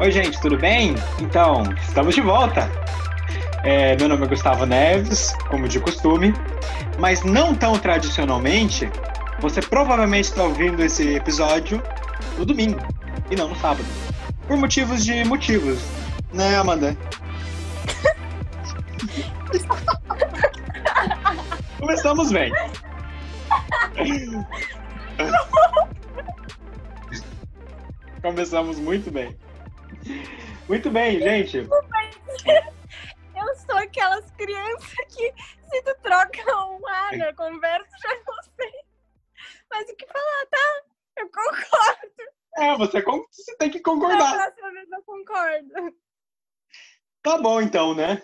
Oi, gente, tudo bem? Então, estamos de volta. É, meu nome é Gustavo Neves, como de costume, mas não tão tradicionalmente, você provavelmente está ouvindo esse episódio no domingo e não no sábado. Por motivos de motivos, né, Amanda? Começamos bem. Começamos muito bem. Muito bem, gente. Eu sou aquelas crianças que se tu troca um ar na conversa, já não sei. Mas o que falar, tá? Eu concordo. É, você, você tem que Da concordar. próxima vez eu concordo. Tá bom, então, né?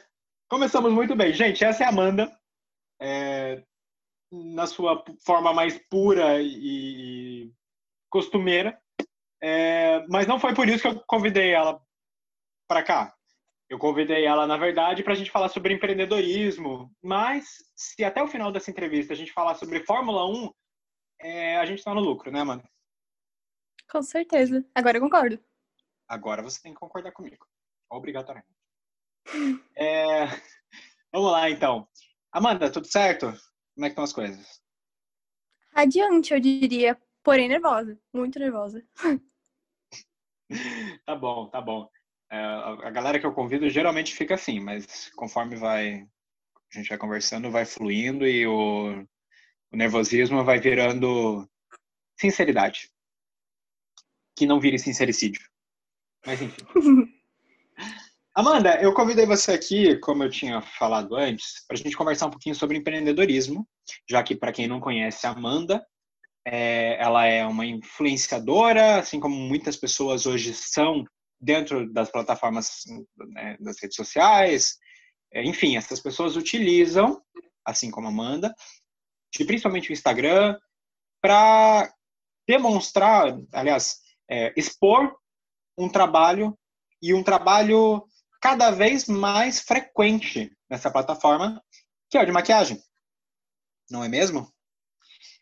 Começamos muito bem. Gente, essa é a Amanda. É, na sua forma mais pura e, e costumeira. É, mas não foi por isso que eu convidei ela para cá. Eu convidei ela, na verdade, para a gente falar sobre empreendedorismo. Mas, se até o final dessa entrevista a gente falar sobre Fórmula 1, é, a gente está no lucro, né, Amanda? Com certeza. Agora eu concordo. Agora você tem que concordar comigo. Obrigatoriamente. É, Vamos lá, então. Amanda, tudo certo? Como é que estão as coisas? Radiante, eu diria. Porém nervosa. Muito nervosa. Tá bom, tá bom. É, a a galera que eu convido geralmente fica assim, mas conforme vai a gente vai conversando, vai fluindo e o, o nervosismo vai virando sinceridade. Que não vire sincericídio. Mas enfim. Amanda, eu convidei você aqui, como eu tinha falado antes, para a gente conversar um pouquinho sobre empreendedorismo, já que, para quem não conhece a Amanda, é, ela é uma influenciadora, assim como muitas pessoas hoje são dentro das plataformas né, das redes sociais. É, enfim, essas pessoas utilizam, assim como a Amanda, de principalmente o Instagram, para demonstrar, aliás, é, expor um trabalho e um trabalho cada vez mais frequente nessa plataforma, que é o de maquiagem. Não é mesmo?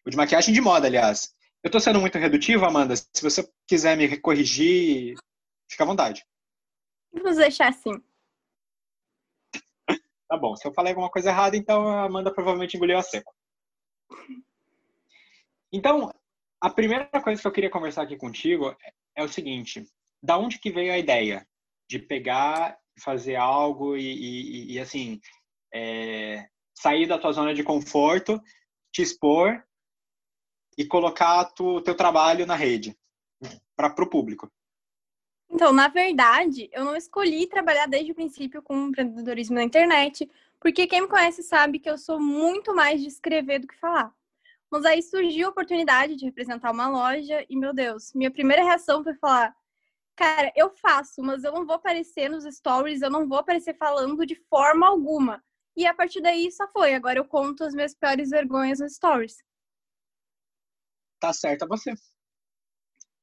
O de maquiagem de moda, aliás. Eu tô sendo muito redutivo, Amanda. Se você quiser me corrigir, fica à vontade. Vamos deixar assim. Tá bom. Se eu falei alguma coisa errada, então a Amanda provavelmente engoliu a seco. Então, a primeira coisa que eu queria conversar aqui contigo é- o seguinte: da onde que veio a ideia de pegar, fazer algo e, e- e, assim é, sair da tua zona de conforto, te expor e colocar o teu trabalho na rede para o público? Então, na verdade, eu não escolhi trabalhar desde o princípio com empreendedorismo na internet, porque quem me conhece sabe que eu sou muito mais de escrever do que falar. Mas aí surgiu a oportunidade de representar uma loja e, meu Deus, minha primeira reação foi falar: cara, eu faço, mas eu não vou aparecer nos stories, eu não vou aparecer falando de forma alguma. E a partir daí só foi. Agora eu conto as minhas piores vergonhas nos stories. Tá certa você.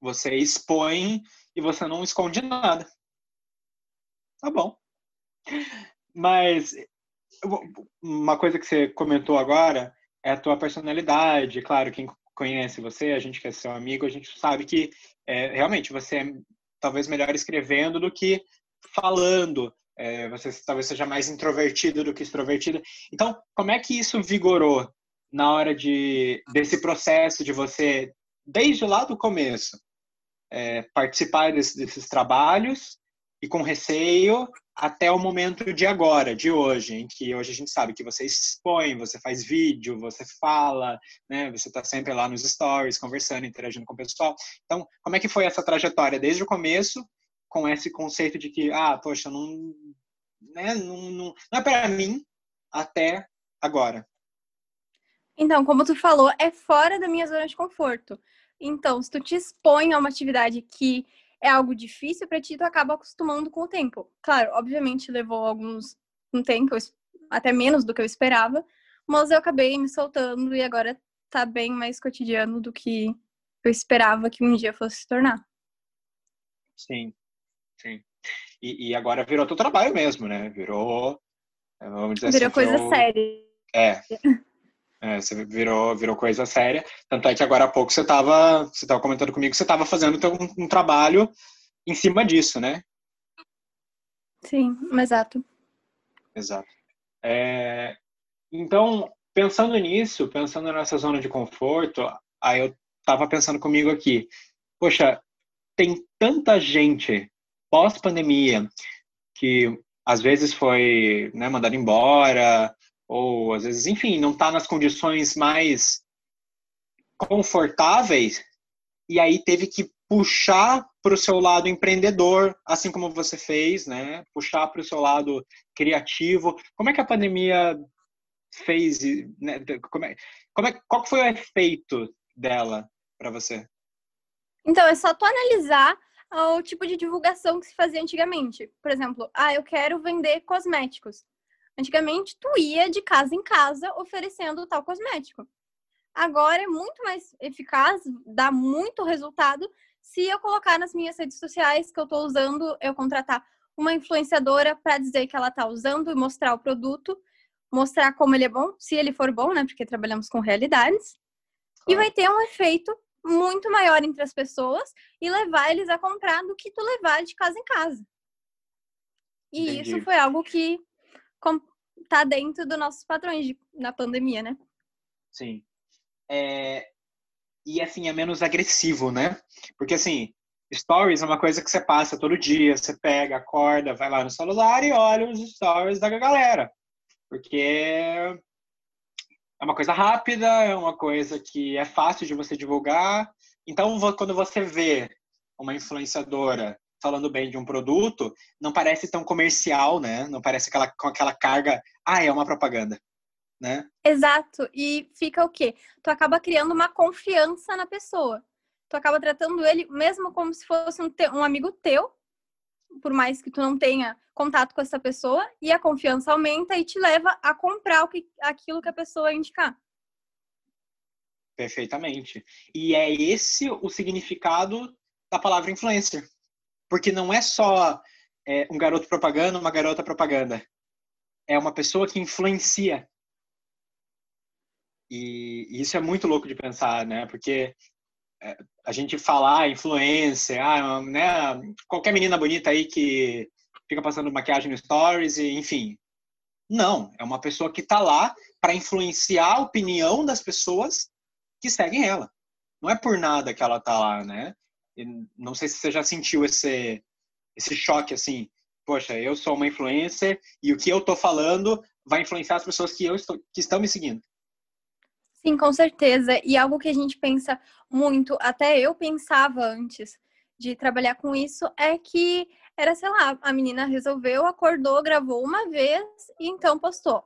Você expõe e você não esconde nada. Tá bom. Mas uma coisa que você comentou agora é a tua personalidade. Claro, quem conhece você, a gente que é seu amigo, a gente sabe que é, realmente você é talvez melhor escrevendo do que falando. É, você talvez seja mais introvertido do que extrovertido. Então, como é que isso vigorou na hora de desse processo de você, desde lá do começo, é, participar desse, desses trabalhos e com receio até o momento de agora, de hoje, em que hoje a gente sabe que você expõe, você faz vídeo, você fala, né? Você está sempre lá nos stories, conversando, interagindo com o pessoal. Então, como é que foi essa trajetória desde o começo, com esse conceito de que, ah, poxa, não, né, não, não, não é para mim até agora? Então, como tu falou, é fora da minha zona de conforto. Então, se tu te expõe a uma atividade que é algo difícil para ti, tu acaba acostumando com o tempo. Claro, obviamente levou alguns um tempo, até menos do que eu esperava, mas eu acabei me soltando e agora tá bem mais cotidiano do que eu esperava que um dia fosse se tornar. Sim, sim. E, e agora virou teu trabalho mesmo, né? Virou, vamos dizer Virou assim, coisa virou- séria. É. É, você virou, virou coisa séria. Tanto é que agora há pouco você estava você tava comentando comigo que você estava fazendo um, um trabalho em cima disso, né? Sim, exato. Exato. É, então, pensando nisso, pensando nessa zona de conforto, aí eu estava pensando comigo aqui, poxa, tem tanta gente pós-pandemia que às vezes foi né, mandado embora, ou às vezes, enfim, não está nas condições mais confortáveis, e aí teve que puxar para o seu lado empreendedor, assim como você fez, né? Puxar para o seu lado criativo. Como é que a pandemia fez? Né? Como é, como é, qual foi o efeito dela para você? Então, é só tu analisar o tipo de divulgação que se fazia antigamente. Por exemplo, ah, eu quero vender cosméticos. Antigamente, tu ia de casa em casa oferecendo tal cosmético. Agora é muito mais eficaz, dá muito resultado se eu colocar nas minhas redes sociais que eu estou usando, eu contratar uma influenciadora para dizer que ela está usando e mostrar o produto, mostrar como ele é bom, se ele for bom, né? Porque trabalhamos com realidades. Claro. E vai ter um efeito muito maior entre as pessoas e levar eles a comprar do que tu levar de casa em casa. E Entendi. isso foi algo que tá dentro dos nossos padrões de, na pandemia, né? Sim. É, e assim, é menos agressivo, né? Porque assim, stories é uma coisa que você passa todo dia, você pega, acorda, vai lá no celular e olha os stories da galera. Porque é uma coisa rápida, é uma coisa que é fácil de você divulgar. Então, quando você vê uma influenciadora falando bem de um produto, não parece tão comercial, né? Não parece aquela, com aquela carga, ah, é uma propaganda, né? Exato. E fica o quê? Tu acaba criando uma confiança na pessoa. Tu acaba tratando ele mesmo como se fosse um, te... um amigo teu, por mais que tu não tenha contato com essa pessoa e a confiança aumenta e te leva a comprar o que, aquilo que a pessoa indicar. Perfeitamente. E é esse o significado da palavra influencer. Porque não é só é, um garoto propaganda, uma garota propaganda. É uma pessoa que influencia. E, e isso é muito louco de pensar, né? Porque é, a gente falar ah, influência, ah, né? Qualquer menina bonita aí que fica passando maquiagem no stories e enfim. Não, é uma pessoa que está lá para influenciar a opinião das pessoas que seguem ela. Não é por nada que ela está lá, né? Não sei se você já sentiu esse esse choque assim, poxa, eu sou uma influencer e o que eu estou falando vai influenciar as pessoas que eu estou, que estão me seguindo. Sim, com certeza. E algo que a gente pensa muito, até eu pensava antes de trabalhar com isso, é que era, sei lá, a menina resolveu, acordou, gravou uma vez e então postou.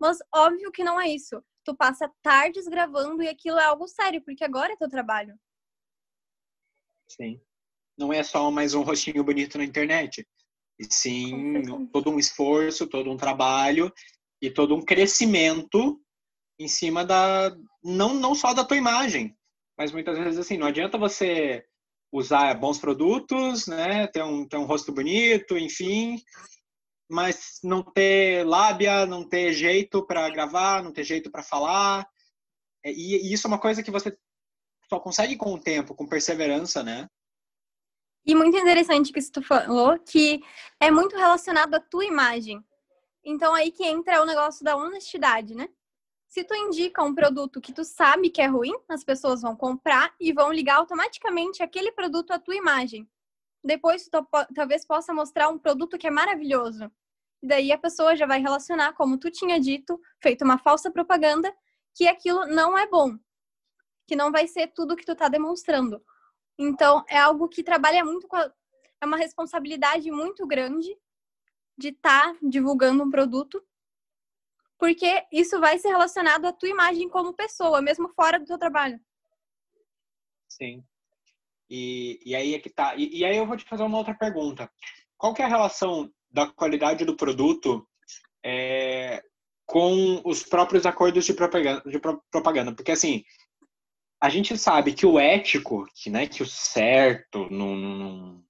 Mas óbvio que não é isso. Tu passa tardes gravando e aquilo é algo sério, porque agora é teu trabalho. Sim. Não é só mais um rostinho bonito na internet. E sim todo um esforço, todo um trabalho e todo um crescimento em cima da não não só da tua imagem, mas muitas vezes assim, não adianta você usar bons produtos, né? Ter um, ter um rosto bonito, enfim, mas não ter lábia, não ter jeito para gravar, não ter jeito para falar. É, e, e, isso é uma coisa que você só consegue com o tempo, com perseverança, né? E muito interessante que tu falou, que é muito relacionado à tua imagem. Então aí que entra o negócio da honestidade, né? Se tu indica um produto que tu sabe que é ruim, as pessoas vão comprar e vão ligar automaticamente aquele produto à tua imagem. Depois tu talvez possa mostrar um produto que é maravilhoso. Daí a pessoa já vai relacionar, como tu tinha dito, feito uma falsa propaganda, que aquilo não é bom. Que não vai ser tudo que tu tá demonstrando. Então, é algo que trabalha muito com a... é uma responsabilidade muito grande de estar tá divulgando um produto porque isso vai ser relacionado à tua imagem como pessoa, mesmo fora do teu trabalho. Sim. E, e aí é que tá. E, e, aí eu vou te fazer uma outra pergunta. Qual que é a relação da qualidade do produto é, com os próprios acordos de propaganda, de propaganda? Porque assim, a gente sabe que o ético, que, né, que o certo no, no,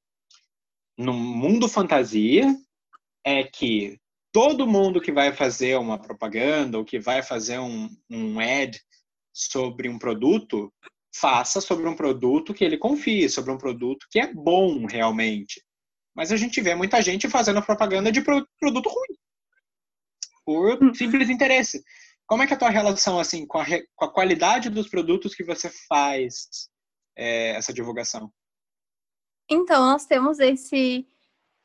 no mundo fantasia é que todo mundo que vai fazer uma propaganda ou que vai fazer um, um ad sobre um produto, faça sobre um produto que ele confie, sobre um produto que é bom realmente. Mas a gente vê muita gente fazendo propaganda de produto ruim. Por hum. simples interesse. Como é que é a tua relação assim com a, com a qualidade dos produtos que você faz é, essa divulgação? Então, nós temos esse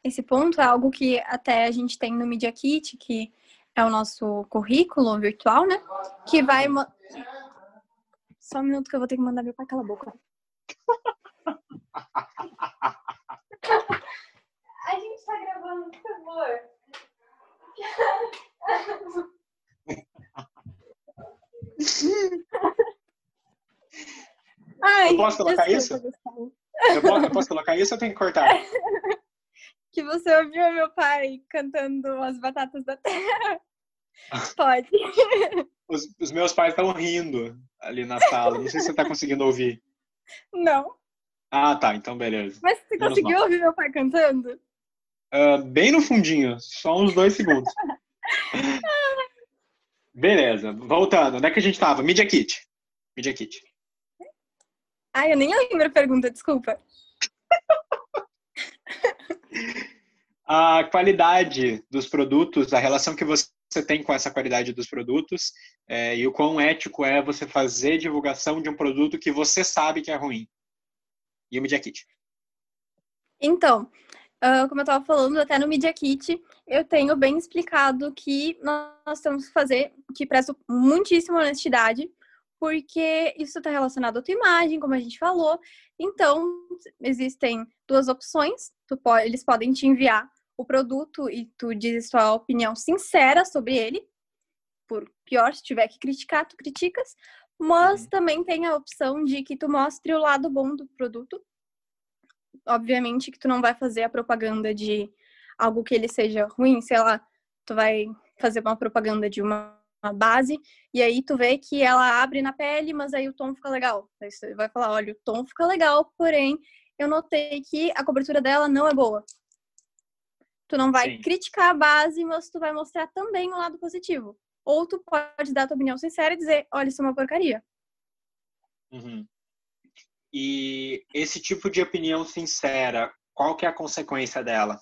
esse ponto, é algo que até a gente tem no Media Kit, que é o nosso currículo virtual, né? Que vai. Só um minuto que eu vou ter que mandar meu pai calar a boca. a gente tá gravando, por favor. eu posso colocar isso? Eu posso, eu posso colocar isso ou eu tenho que cortar? que você ouviu meu pai cantando as batatas da terra. Pode. Os, os meus pais estão rindo ali na sala. Não sei se você está conseguindo ouvir. Não. Ah, tá. Então, beleza. Mas você Menos conseguiu mal. ouvir meu pai cantando? Uh, bem no fundinho. Só uns dois segundos. beleza. Voltando. Onde é que a gente estava? Media Kit. Media Kit. Ai, eu nem lembro a pergunta, desculpa. a qualidade dos produtos, a relação que você tem com essa qualidade dos produtos é, e o quão ético é você fazer divulgação de um produto que você sabe que é ruim. E o Media Kit? Então, uh, como eu estava falando, até no Media Kit, eu tenho bem explicado que nós temos que fazer, que presto muitíssima honestidade, porque isso está relacionado à tua imagem, como a gente falou. Então, existem duas opções. Pode, eles podem te enviar o produto e tu dizes tua opinião sincera sobre ele. Por pior, se tiver que criticar, tu criticas. Mas uhum. também tem a opção de que tu mostre o lado bom do produto. Obviamente que tu não vai fazer a propaganda de algo que ele seja ruim, sei lá, tu vai fazer uma propaganda de uma base, e aí tu vê que ela abre na pele, mas aí o tom fica legal. Aí você vai falar, olha, o tom fica legal, porém eu notei que a cobertura dela não é boa. Tu não vai Sim. criticar a base, mas tu vai mostrar também o lado positivo. Ou tu pode dar tua opinião sincera e dizer, olha, isso é uma porcaria. Uhum. E esse tipo de opinião sincera, qual que é a consequência dela?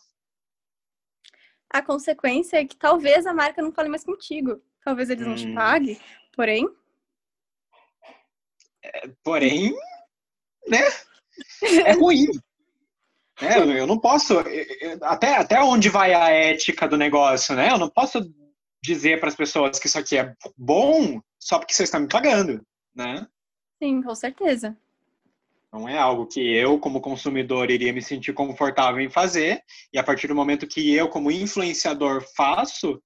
A consequência é que talvez a marca não fale mais contigo. Talvez eles não te hum. paguem, porém. É, porém, né? É ruim. É, eu não posso. Até, até onde vai a ética do negócio, né? Eu não posso dizer para as pessoas que isso aqui é bom só porque vocês estão me pagando, né? Sim, com certeza. Não é algo que eu, como consumidor, iria me sentir confortável em fazer. E a partir do momento que eu, como influenciador, faço,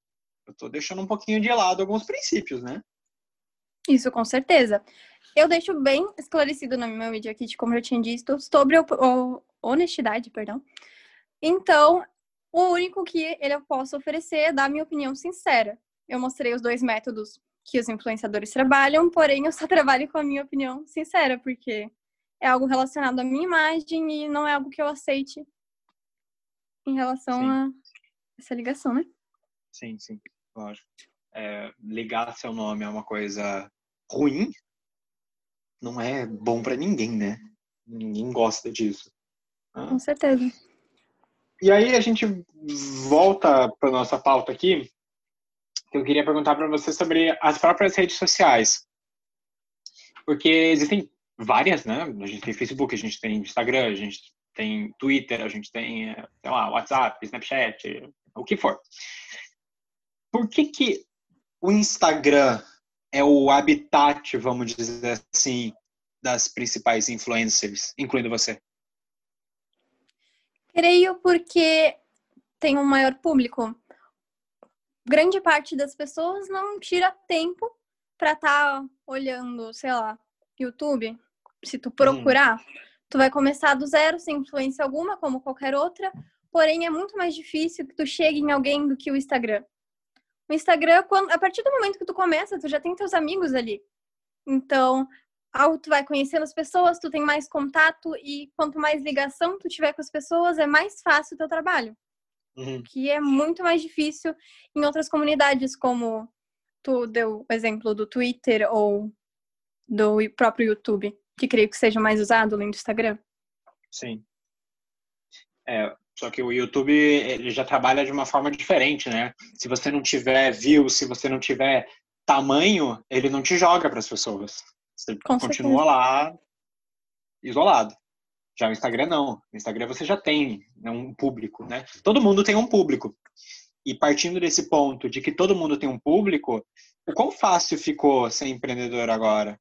eu estou deixando um pouquinho de lado alguns princípios, né? Isso, com certeza. Eu deixo bem esclarecido no meu vídeo aqui, como eu tinha dito, sobre o, o, honestidade, perdão. Então, o único que eu posso oferecer é dar minha opinião sincera. Eu mostrei os dois métodos que os influenciadores trabalham, porém eu só trabalho com a minha opinião sincera, porque é algo relacionado à minha imagem e não é algo que eu aceite em relação sim. a essa ligação, né? Sim, sim lógico. É, ligar seu nome a uma coisa ruim não é bom para ninguém, né? Ninguém gosta disso. Ah. Com certeza. E aí a gente volta para nossa pauta aqui. Eu queria perguntar para você sobre as próprias redes sociais. Porque existem várias, né? A gente tem Facebook, a gente tem Instagram, a gente tem Twitter, a gente tem, sei lá, WhatsApp, Snapchat, o que for por que, que o Instagram é o habitat, vamos dizer assim, das principais influencers, incluindo você? Creio porque tem um maior público. Grande parte das pessoas não tira tempo para estar tá olhando, sei lá, YouTube. Se tu procurar, hum. tu vai começar do zero, sem influência alguma, como qualquer outra. Porém, é muito mais difícil que tu chegue em alguém do que o Instagram. O Instagram, quando, a partir do momento que tu começa, tu já tem teus amigos ali. Então, ao tu vai conhecendo as pessoas, tu tem mais contato e quanto mais ligação tu tiver com as pessoas, é mais fácil o teu trabalho. Uhum. Que é muito mais difícil em outras comunidades, como tu deu o exemplo do Twitter ou do próprio YouTube, que creio que seja mais usado além do Instagram. Sim. É, Só que o YouTube ele já trabalha de uma forma diferente, né? Se você não tiver views, se você não tiver tamanho, ele não te joga para as pessoas. Você Com continua certeza. lá isolado. Já o Instagram não. No Instagram você já tem né, um público, né? Todo mundo tem um público. E partindo desse ponto de que todo mundo tem um público, o quão fácil ficou ser empreendedor agora?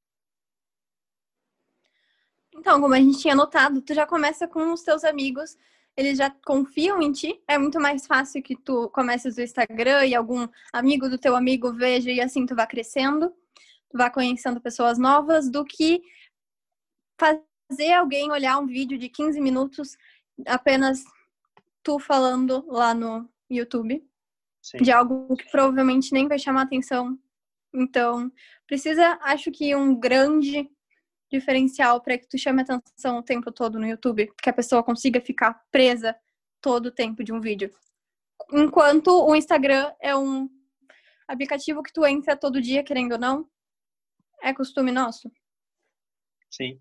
Então, como a gente tinha notado, tu já começa com os teus amigos, eles já confiam em ti. É muito mais fácil que tu comeces o Instagram e algum amigo do teu amigo veja e assim tu vá crescendo, tu vá conhecendo pessoas novas, do que fazer alguém olhar um vídeo de 15 minutos apenas tu falando lá no YouTube Sim. de algo que provavelmente nem vai chamar atenção. Então, precisa, acho que um grande diferencial para que tu chame atenção o tempo todo no YouTube, que a pessoa consiga ficar presa todo o tempo de um vídeo. Enquanto o Instagram é um aplicativo que tu entra todo dia, querendo ou não, é costume nosso. Sim.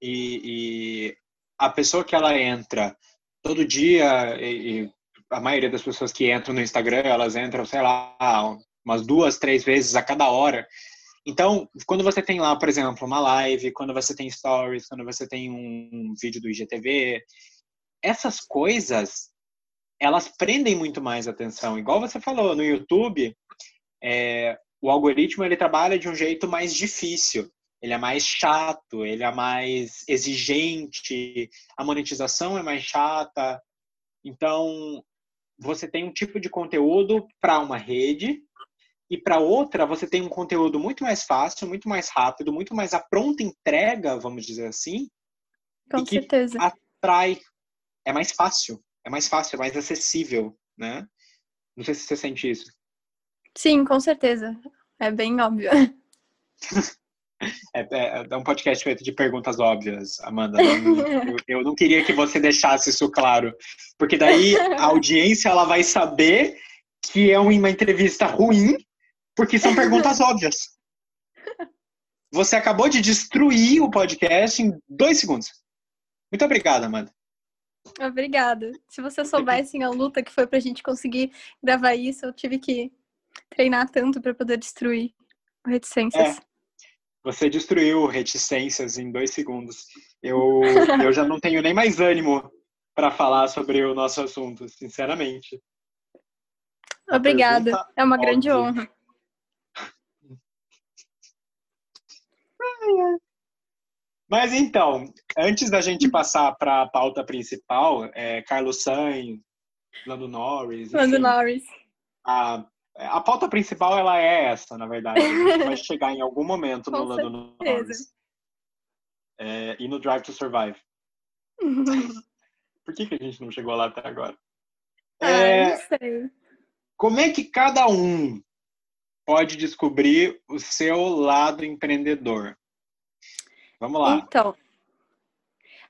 E, e a pessoa que ela entra todo dia, e, e a maioria das pessoas que entram no Instagram, elas entram, sei lá, umas duas, três vezes a cada hora. Então, quando você tem lá, por exemplo, uma live, quando você tem stories, quando você tem um vídeo do IGTV, essas coisas, elas prendem muito mais atenção. Igual você falou, no YouTube, é, o algoritmo ele trabalha de um jeito mais difícil. Ele é mais chato, ele é mais exigente, a monetização é mais chata. Então, você tem um tipo de conteúdo para uma rede e para outra você tem um conteúdo muito mais fácil, muito mais rápido, muito mais a pronta entrega, vamos dizer assim, Com que certeza. atrai, é mais fácil, é mais fácil, é mais acessível, né? Não sei se você sente isso. Sim, com certeza. É bem óbvio. É, é, é um podcast feito de perguntas óbvias, Amanda. Eu, eu não queria que você deixasse isso claro, porque daí a audiência ela vai saber que é uma entrevista ruim, porque são perguntas óbvias. Você acabou de destruir o podcast em dois segundos. Muito obrigado, Amanda. Obrigada. Se você soubesse a luta que foi pra gente conseguir gravar isso, eu tive que treinar tanto pra poder destruir o reticências. Você destruiu reticências em dois segundos. Eu, eu já não tenho nem mais ânimo para falar sobre o nosso assunto, sinceramente. Obrigada. É uma grande honra. Mas então, antes da gente passar para a pauta principal, é, Carlos Sainz, Lando Norris, Lando Norris. a, a pauta principal ela é essa, na verdade. A gente vai chegar em algum momento no Lando certeza. Norris. É, e no Drive to Survive. Por que, que a gente não chegou lá até agora? ah, É, não sei. como é que cada um pode descobrir o seu lado empreendedor? Vamos lá. Então.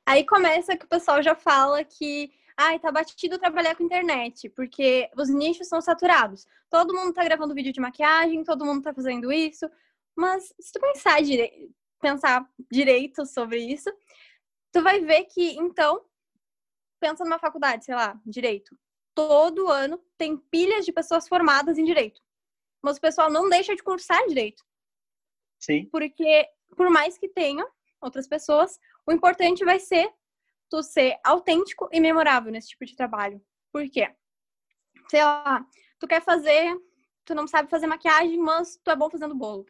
Aí começa que o pessoal já fala que ai, tá batido trabalhar com internet, porque os nichos são saturados. Todo mundo tá gravando vídeo de maquiagem, todo mundo tá fazendo isso. Mas se tu pensar, dire... pensar direito sobre isso, tu vai ver que, então, pensa numa faculdade, sei lá, direito. Todo ano tem pilhas de pessoas formadas em direito. Mas o pessoal não deixa de cursar direito. Sim. Porque, por mais que tenha outras pessoas, o importante vai ser tu ser autêntico e memorável nesse tipo de trabalho. Por quê? Sei lá, tu quer fazer, tu não sabe fazer maquiagem, mas tu é bom fazendo bolo.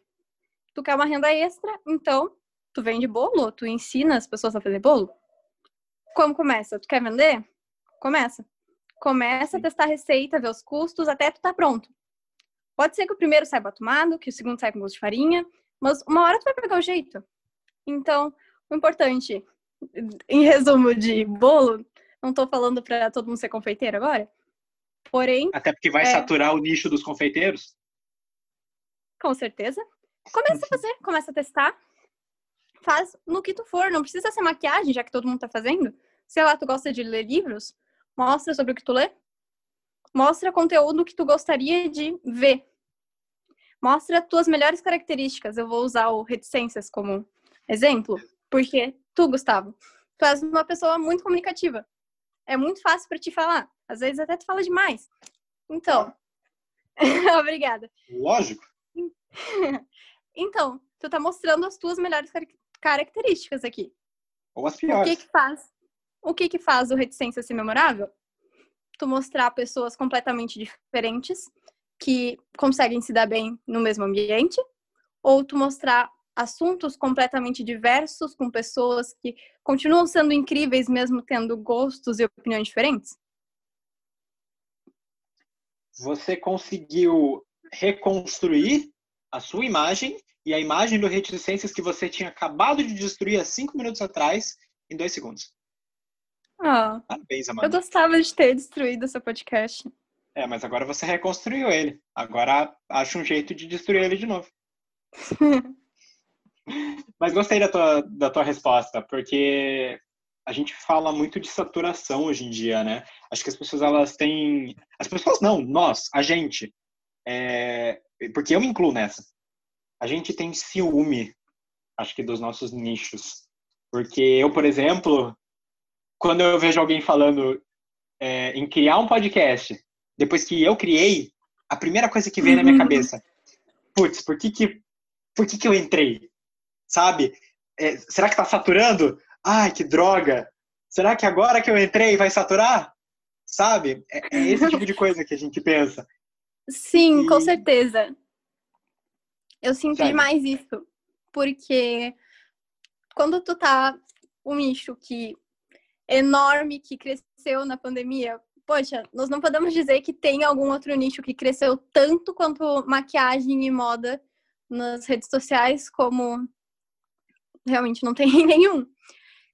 Tu quer uma renda extra, então tu vende bolo, tu ensina as pessoas a fazer bolo. Como começa? Tu quer vender? Começa. Começa a testar receita, ver os custos, até tu tá pronto. Pode ser que o primeiro saiba tomado, que o segundo saia com gosto de farinha, mas uma hora tu vai pegar o jeito. Então, o importante, em resumo de bolo, não tô falando pra todo mundo ser confeiteiro agora, porém, Até porque vai É. saturar o nicho dos confeiteiros. com certeza, começa a fazer, começa a testar, faz no que tu for, não precisa ser maquiagem, já que todo mundo tá fazendo. Sei lá, tu gosta de ler livros, mostra sobre o que tu lê, mostra conteúdo que tu gostaria de ver. Mostra tuas melhores características. Eu vou usar o reticências como exemplo, porque tu, Gustavo, tu és uma pessoa muito comunicativa. É muito fácil para te falar. Às vezes até tu fala demais. Então, obrigada. Lógico. então, tu tá mostrando as tuas melhores características aqui. Ou as piores. O que que faz? O que que faz o reticência ser memorável? Tu mostrar pessoas completamente diferentes que conseguem se dar bem no mesmo ambiente, ou tu mostrar assuntos completamente diversos com pessoas que continuam sendo incríveis mesmo tendo gostos e opiniões diferentes? Você conseguiu reconstruir a sua imagem e a imagem do Reticências que você tinha acabado de destruir há cinco minutos atrás em dois segundos. Ah, Parabéns, Amanda. eu gostava de ter destruído esse podcast. É, mas agora você reconstruiu ele. Agora acha um jeito de destruir ele de novo. mas gostei da tua, da tua resposta, porque a gente fala muito de saturação hoje em dia, né? Acho que as pessoas elas têm, as pessoas não, nós, a gente, é... porque eu me incluo nessa. A gente tem ciúme, acho que dos nossos nichos, porque eu, por exemplo, quando eu vejo alguém falando é, em criar um podcast, depois que eu criei, a primeira coisa que vem na minha uhum. cabeça, putz, por que que, por que que eu entrei? Sabe? É, será que tá saturando? Ai, que droga! Será que agora que eu entrei vai saturar? Sabe? É, é esse tipo de coisa que a gente pensa. Sim, e... com certeza. Eu sinto Sério? demais isso. Porque quando tu tá um nicho que enorme que cresceu na pandemia, poxa, nós não podemos dizer que tem algum outro nicho que cresceu tanto quanto maquiagem e moda nas redes sociais, como realmente não tem nenhum.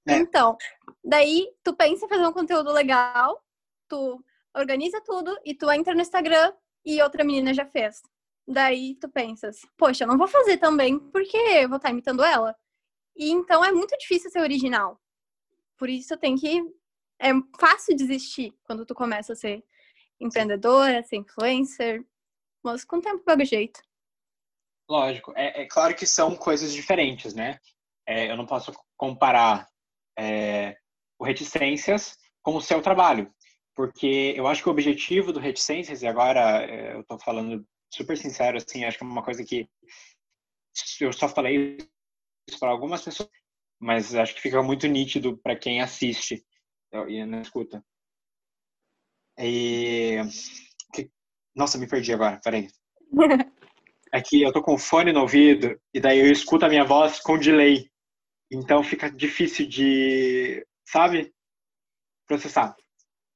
É. Então, daí tu pensa em fazer um conteúdo legal, tu organiza tudo e tu entra no Instagram e outra menina já fez. Daí tu pensas, poxa, eu não vou fazer também porque eu vou estar imitando ela. E então é muito difícil ser original. Por isso tem que. É fácil desistir quando tu começa a ser empreendedora, ser influencer. Mas com o tempo pega jeito. Lógico. É, é, claro que são coisas diferentes, né? É, eu não posso comparar é, o Reticências com o seu trabalho. Porque eu acho que o objetivo do Reticências, e agora é, eu estou falando super sincero, assim, acho que é uma coisa que eu só falei isso para algumas pessoas, mas acho que fica muito nítido para quem assiste e não escuta. E... Nossa, me perdi agora, peraí. É que eu tô com fone no ouvido e daí eu escuto a minha voz com delay. Então fica difícil de, sabe, processar.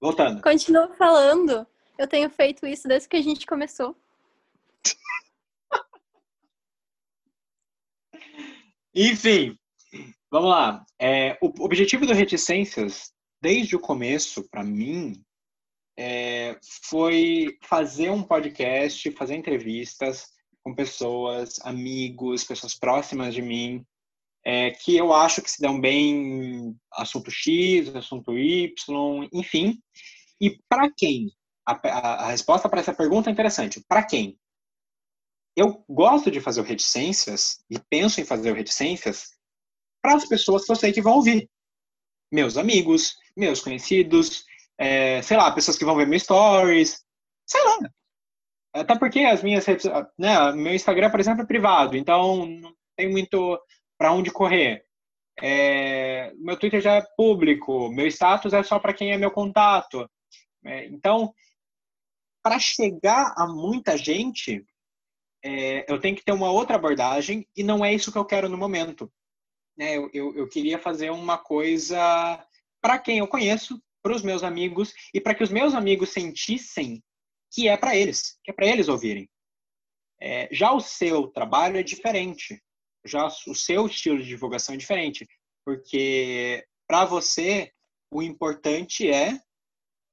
Voltando. Continua falando. Eu tenho feito isso desde que a gente começou. Enfim, vamos lá. É, o objetivo do Reticências, desde o começo, para mim, é, foi fazer um podcast, fazer entrevistas com pessoas, amigos, pessoas próximas de mim, é, que eu acho que se dão bem assunto X, assunto Y, enfim. E para quem? A, a, a resposta para essa pergunta é interessante. Para quem? eu gosto de fazer o reticências e penso em fazer o reticências para as pessoas que eu sei que vão ouvir. Meus amigos, meus conhecidos, é, sei lá, pessoas que vão ver meus stories, sei lá. Até porque as minhas redes, né, meu Instagram, por exemplo, é privado, então não tem muito para onde correr. É, meu Twitter já é público, meu status é só para quem é meu contato. É, então, para chegar a muita gente, é, eu tenho que ter uma outra abordagem e não é isso que eu quero no momento. Né? Eu, eu, eu queria fazer uma coisa para quem eu conheço, para os meus amigos e para que os meus amigos sentissem que é para eles, que é para eles ouvirem. É, já o seu trabalho é diferente, já o seu estilo de divulgação é diferente, porque para você o importante é,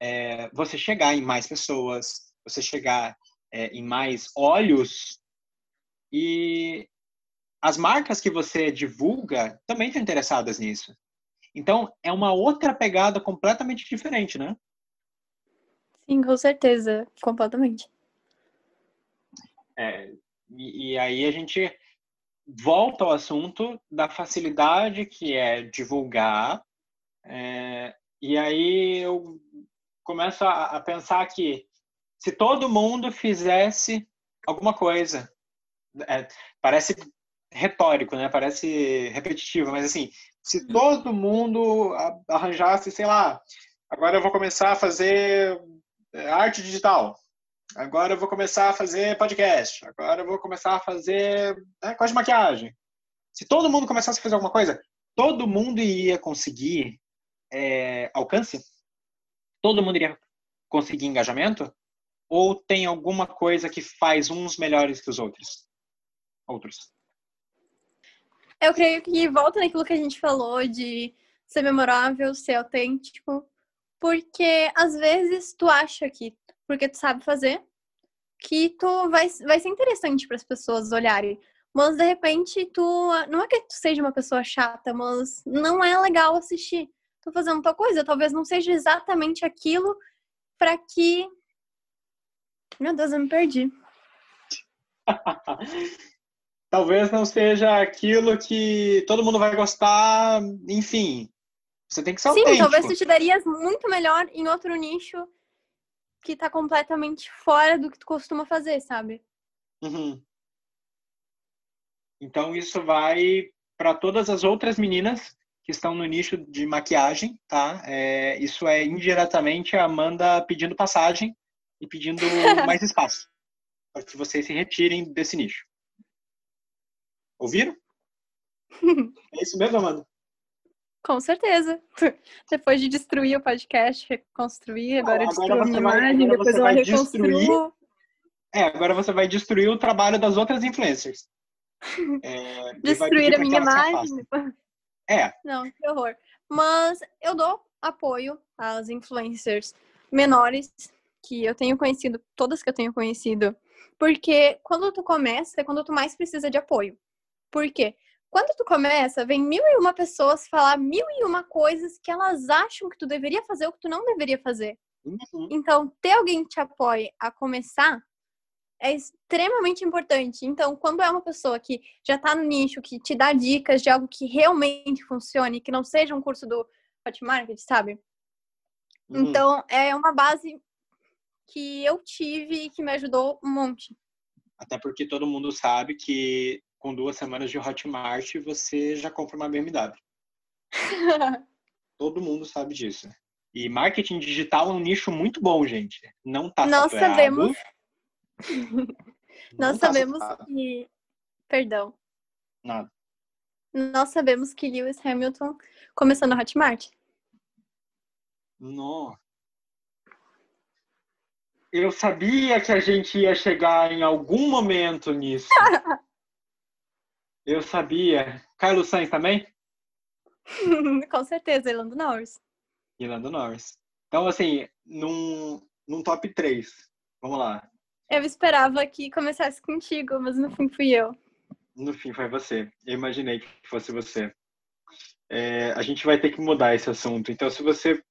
é você chegar em mais pessoas, você chegar é, em mais olhos e as marcas que você divulga também estão interessadas nisso. Então, é uma outra pegada completamente diferente, né? Sim, com certeza, completamente. É, e, e aí a gente volta ao assunto da facilidade que é divulgar é, E aí eu começo a, a pensar que se todo mundo fizesse alguma coisa, é, parece retórico, né? Parece repetitivo, mas assim, se uhum. todo mundo arranjasse, sei lá, agora eu vou começar a fazer é, arte digital, agora eu vou começar a fazer podcast, agora eu vou começar a fazer né, coisa de maquiagem. Se todo mundo começasse a fazer alguma coisa, todo mundo iria conseguir é, alcance? Todo mundo iria conseguir engajamento? Ou tem alguma coisa que faz uns melhores que os outros? Outros. Eu creio que volta naquilo que a gente falou de ser memorável, ser autêntico, porque às vezes tu acha que, porque tu sabe fazer, que tu vai, vai ser interessante para as pessoas olharem. Mas de repente tu. Não é que tu seja uma pessoa chata, mas não é legal assistir. Tô fazendo tal coisa, talvez não seja exatamente aquilo para que. Meu Deus, eu me perdi. talvez não seja aquilo que todo mundo vai gostar, enfim. Você tem que ser Sim, autêntico. talvez tu te darias muito melhor em outro nicho que tá completamente fora do que tu costuma fazer, sabe? Uhum. Então isso vai para todas as outras meninas que estão no nicho de maquiagem, tá? É, isso é indiretamente a Amanda pedindo passagem e pedindo mais espaço para que vocês se retirem desse nicho. Ouviram? é isso mesmo, Amanda? Com certeza. Depois de destruir o podcast, reconstruir, agora, eu destruo a minha imagem, depois eu reconstruo. É, agora você vai destruir o trabalho das outras influencers. É, destruir a minha imagem. É. Não, que horror. Mas eu dou apoio às influencers menores que eu tenho conhecido, todas que eu tenho conhecido, porque quando tu começa é quando tu mais precisa de apoio. Por quê? Quando tu começa, vem mil e uma pessoas falar mil e uma coisas que elas acham que tu deveria fazer ou que tu não deveria fazer. Uhum. Então, ter alguém que te apoie a começar é extremamente importante. Então, quando é uma pessoa que já está no nicho, que te dá dicas de algo que realmente funcione, que não seja um curso do Hotmart, sabe? Uhum. Então, é uma base que eu tive e que me ajudou um monte. Até porque todo mundo sabe que com duas semanas de Hotmart, você já compra uma BMW. Todo mundo sabe disso. E marketing digital é um nicho muito bom, gente. Não tá Nós saturado. sabemos. Nós tá sabemos saturado. que. Perdão. Nada. Nós sabemos que Lewis Hamilton começou no Hotmart. Não. Eu sabia que a gente ia chegar em algum momento nisso. Eu sabia. Carlos Sainz também? Com certeza, Ilando Norris. Ilando Norris. Então, assim, num, num top 3. Vamos lá. Eu esperava que começasse contigo, mas no fim fui eu. No fim foi você. Eu imaginei que fosse você. É, a gente vai ter que mudar esse assunto. Então, se você,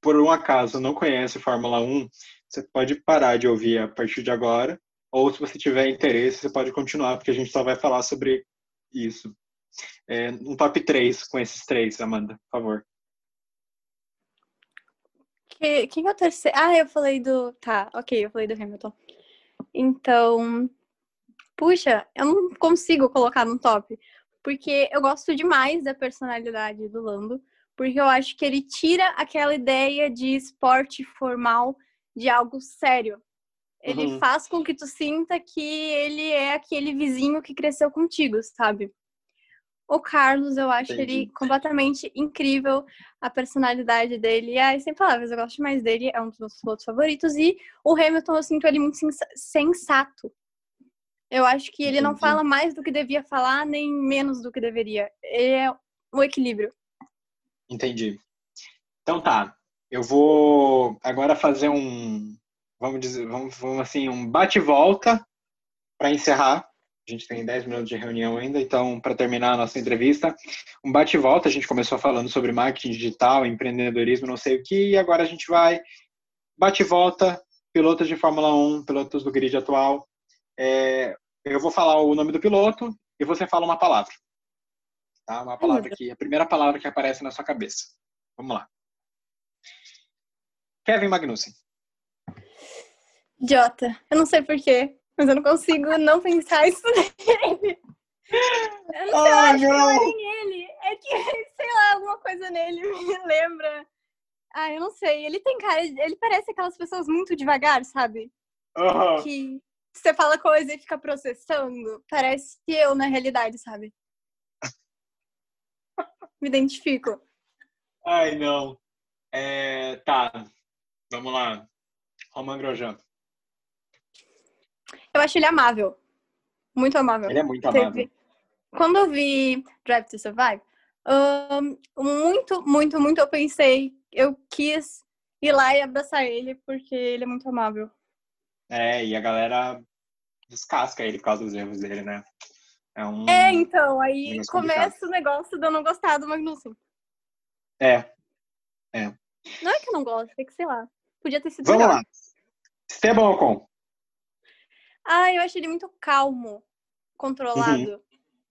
por um acaso, não conhece Fórmula 1, você pode parar de ouvir a partir de agora ou se você tiver interesse, você pode continuar, porque a gente só vai falar sobre isso. É, um top 3 com esses três, Amanda, por favor. Que, quem é o terceiro? Ah, eu falei do. Tá, ok, eu falei do Hamilton. Então. Puxa, eu não consigo colocar no top. Porque eu gosto demais da personalidade do Lando. Porque eu acho que ele tira aquela ideia de esporte formal de algo sério. Ele uhum. faz com que tu sinta que ele é aquele vizinho que cresceu contigo, sabe? O Carlos, eu acho Entendi. ele completamente incrível, a personalidade dele. Ai, sem palavras, eu gosto mais dele, é um dos meus pilotos favoritos. E o Hamilton, eu sinto ele muito sensato. Eu acho que ele Entendi. não fala mais do que devia falar, nem menos do que deveria. Ele é o equilíbrio. Entendi. Então tá, eu vou agora fazer um, vamos dizer, vamos, vamos assim, um bate-volta para encerrar. A gente tem 10 minutos de reunião ainda, então, para terminar a nossa entrevista, um bate-volta. A gente começou falando sobre marketing digital, empreendedorismo, não sei o que, e agora a gente vai bate-volta, pilotos de Fórmula 1, pilotos do grid atual. É, eu vou falar o nome do piloto e você fala uma palavra. Tá? Uma palavra que a primeira palavra que aparece na sua cabeça. Vamos lá. Kevin Magnussen. Idiota. Eu não sei porquê, mas eu não consigo não pensar isso nele. Eu não sei, eu Ai, acho que não é não. ele. É que, sei lá, alguma coisa nele me lembra. Ah, eu não sei. Ele tem cara. Ele parece aquelas pessoas muito devagar, sabe? Aham. Que você fala coisa e fica processando. Parece eu na realidade, sabe? Me identifico. Ai, não. É, tá, vamos lá. Roman Grosjean. Eu acho ele amável. Muito amável. Ele é muito Teve- amável. Quando eu vi Drive to Survive, ahn, muito, muito, muito eu pensei, eu quis ir lá e abraçar ele, porque ele é muito amável. É, e a galera descasca ele por causa dos erros dele, né? É um. É, então, aí negócio começa o negócio de eu não gostar do Magnussen. É. Não é que eu não gosto, é que sei lá. Podia ter sido Vamos melhor. lá. Esteban Ocon. Ah, eu acho ele muito calmo, controlado.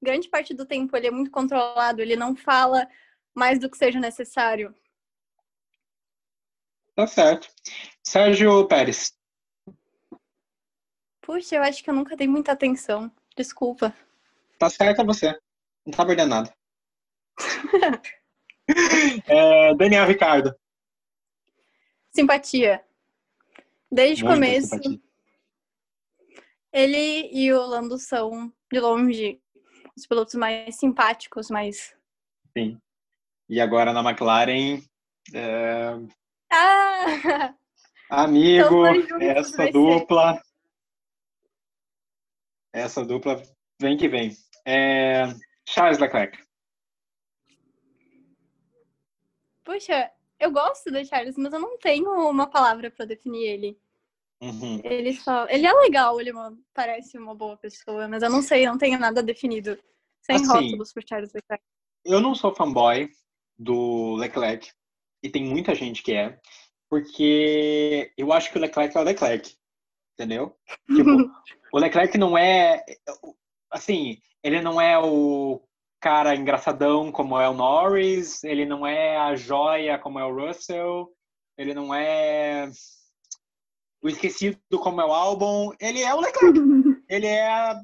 Grande parte do tempo ele é muito controlado, ele não fala mais do que seja necessário. Tá certo. Sérgio Pérez. Puxa, eu acho que eu nunca dei muita atenção. Desculpa. Tá certo é você. Não tá perdendo nada. É, Daniel Ricardo. Simpatia. Desde o começo, simpatia. Ele e o Lando são, de longe, os pilotos mais simpáticos, mais. Sim. E agora na McLaren. é, Ah! Amigo, Então, essa vai ser. dupla. Essa dupla vem que vem. É, Charles Leclerc. Puxa, eu gosto do Charles, mas eu não tenho uma palavra pra definir ele. Uhum. Ele só. Ele é legal, ele é parece uma boa pessoa, mas eu não sei, não tenho nada definido. Sem Assim, rótulos pro Charles Leclerc. Eu não sou fanboy do Leclerc, e tem muita gente que é, porque eu acho que o Leclerc é o Leclerc, entendeu? Tipo, o Leclerc não é, assim, ele não é o cara engraçadão como é o Norris, ele não é a joia como é o Russell, ele não é o esquecido como é o Albon, ele é o Leclerc, ele é a,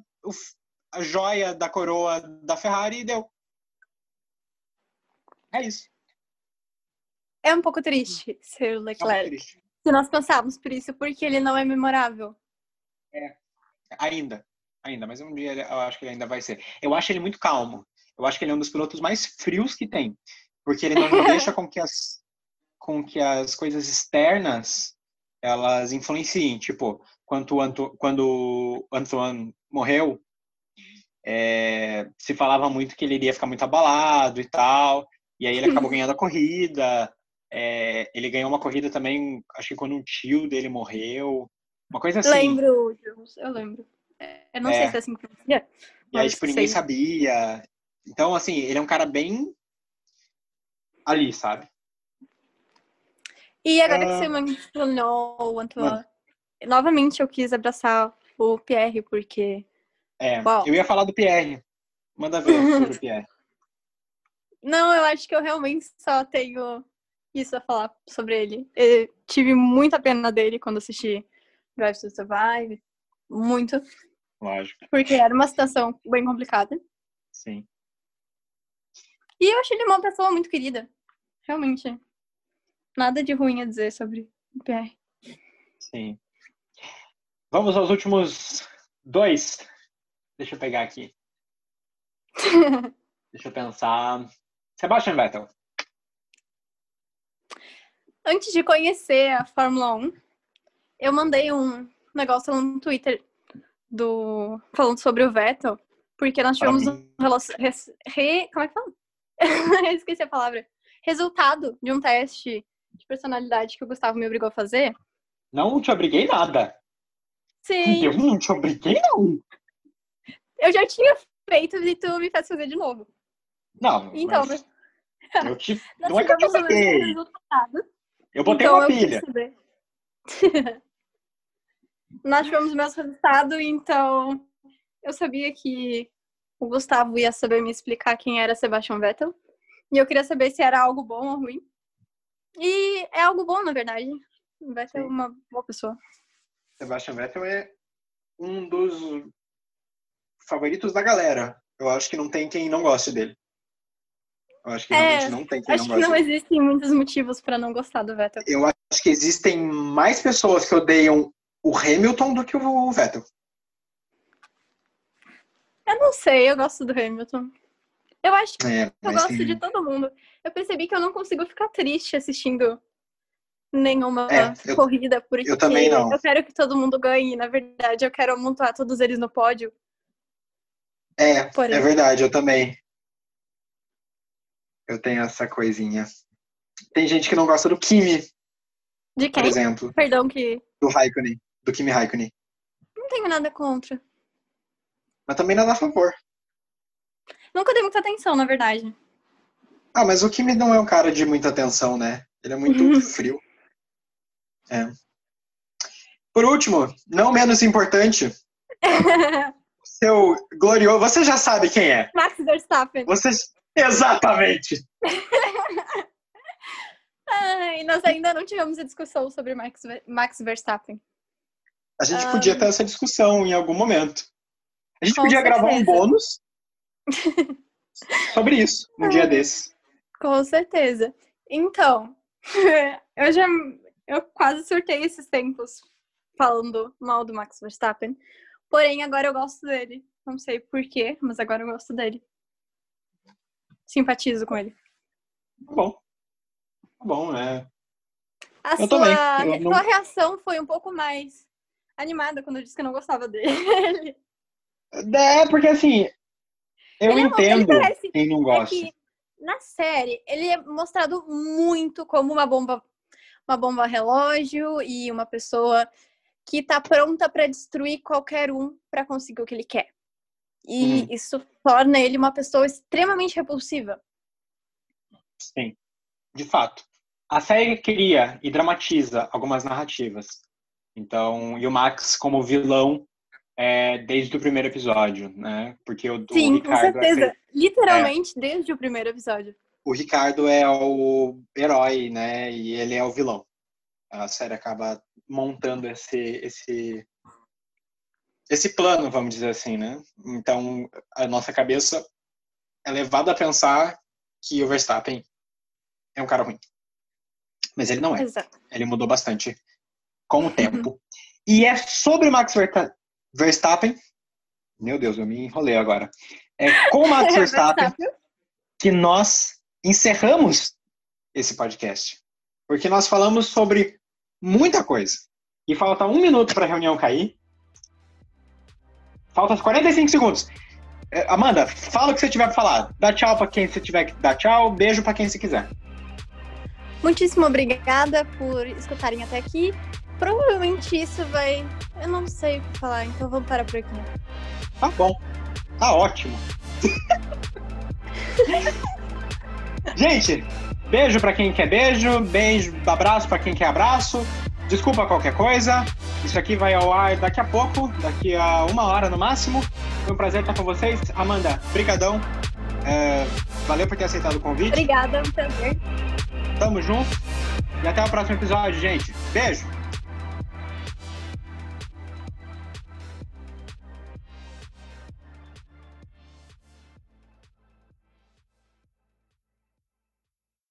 a joia da coroa da Ferrari e deu. É isso. É um pouco triste ser o É Leclerc. triste. Se nós pensarmos por isso, porque ele não é memorável. Ainda. Ainda, mas um dia eu acho que ele ainda vai ser. Eu acho ele muito calmo. Eu acho que ele é um dos pilotos mais frios que tem. Porque ele não deixa com que as, com que as coisas externas elas influenciem. Tipo, quando o, Anto, quando Antoine morreu, é, se falava muito que ele iria ficar muito abalado e tal. E aí ele acabou ganhando a corrida. É, ele ganhou uma corrida também, acho que quando um tio dele morreu. Uma coisa assim. Lembro, eu lembro. É, Eu não É. sei se é assim que pronuncia. E aí, mas tipo, ninguém sei. sabia. Então, assim, ele é um cara bem ali, sabe? E agora que Ah. você mencionou o Antoine, novamente eu quis abraçar o Pierre, porque. É, Uau. eu ia falar do Pierre. Manda ver sobre o Pierre. Não, eu acho que eu realmente só tenho isso a falar sobre ele. Eu tive muita pena dele quando assisti Drive to Survive. Muito. Lógico, Porque era uma situação bem complicada. sim. E eu achei ele uma pessoa muito querida. Realmente. Nada de ruim a dizer sobre o Pierre. Sim. Vamos aos últimos dois. Deixa eu pegar aqui. Deixa eu pensar. Sebastian Vettel. Antes de conhecer a Fórmula 1, eu mandei um negócio no Twitter do falando sobre o Vettel, porque nós tivemos um Parabéns. relacion... res- re... como é que fala? Esqueci a palavra. Resultado de um teste de personalidade que o Gustavo me obrigou a fazer. Não te obriguei nada. Sim, Eu não te obriguei, não. eu já tinha feito e tu me fez fazer de novo. Não, Então, mas eu te... não é que eu te obriguei. Eu botei então uma pilha. Nós tivemos o mesmo resultado, então eu sabia que o Gustavo ia saber me explicar quem era Sebastian Vettel. E eu queria saber se era algo bom ou ruim. E é algo bom, na verdade. Vettel é uma boa pessoa. Sebastian Vettel é um dos favoritos da galera. Eu acho que não tem quem não goste dele. Eu acho que É, realmente não tem quem Acho não que goste não dele. existem muitos motivos pra não gostar do Vettel. Eu acho que existem mais pessoas que odeiam o Hamilton do que o Vettel. Eu não sei, eu gosto do Hamilton. Eu acho que É, eu gosto de todo mundo. Eu percebi que eu não consigo ficar triste assistindo nenhuma É, eu- corrida, porque eu também não. eu quero que todo mundo ganhe. Na verdade, eu quero amontoar todos eles no pódio. É, Porém. é verdade, eu também. Eu tenho essa coisinha. Tem gente que não gosta do Kimi, De por quem? exemplo, Perdão que do Raikkonen, do Kimi Raikkonen. não tenho nada contra. Mas também nada a favor. Nunca dei muita atenção, na verdade. Ah, mas o Kimi não é um cara de muita atenção, né? Ele é muito frio. É. Por último, não menos importante, seu glorioso. Você já sabe quem é. Max Verstappen. Você. Exatamente! Ai, nós ainda não tivemos a discussão sobre Max, Max Verstappen. A gente Ah. podia ter essa discussão em algum momento. A gente Com podia gravar um certeza. bônus sobre isso, um dia desses. Com certeza. Então, eu já eu quase surtei esses tempos falando mal do Max Verstappen. Porém, agora eu gosto dele. Não sei porquê, mas agora eu gosto dele. Simpatizo com ele. Tá bom. Tá bom, é. A Eu sua. Eu não- sua reação foi um pouco mais animada quando eu disse que eu não gostava dele. É, porque assim, eu Ele é entendo parece- quem não É gosta. que na série ele é mostrado muito como uma bomba, uma bomba relógio e uma pessoa que tá pronta pra destruir qualquer um pra conseguir o que ele quer. E Uhum. isso torna ele uma pessoa extremamente repulsiva. Sim, de fato. A série cria e dramatiza algumas narrativas. Então, e o Max como vilão é, desde o primeiro episódio, né? Porque o, o Sim, com Ricardo é certeza. Literalmente desde o primeiro episódio. o Ricardo é o herói, né? E ele é o vilão. A série acaba montando esse esse esse plano, vamos dizer assim, né? Então, a nossa cabeça é levada a pensar que o Verstappen é um cara ruim. Mas ele não é. Exato. Ele mudou bastante com o tempo. E é sobre o Max Verta- Verstappen. Meu Deus, eu me enrolei agora. É com o Max Verstappen que nós encerramos esse podcast. Porque nós falamos sobre muita coisa. E falta um minuto para a reunião cair. Falta 45 segundos. É, Amanda, fala o que você tiver para falar. Dá tchau para quem você tiver que dar tchau. Beijo para quem você quiser. Muitíssimo obrigada por escutarem até aqui. Provavelmente isso vai. Eu não sei o que falar, então vamos parar por aqui. Tá bom. Tá ótimo. Gente, beijo pra quem quer beijo, beijo, abraço pra quem quer abraço. Desculpa qualquer coisa. Isso aqui vai ao ar daqui a pouco, daqui a uma hora no máximo. Foi um prazer estar com vocês. Amanda, brigadão. É, valeu por ter aceitado o convite. Obrigada, um prazer. Tamo junto. E até o próximo episódio, gente. Beijo.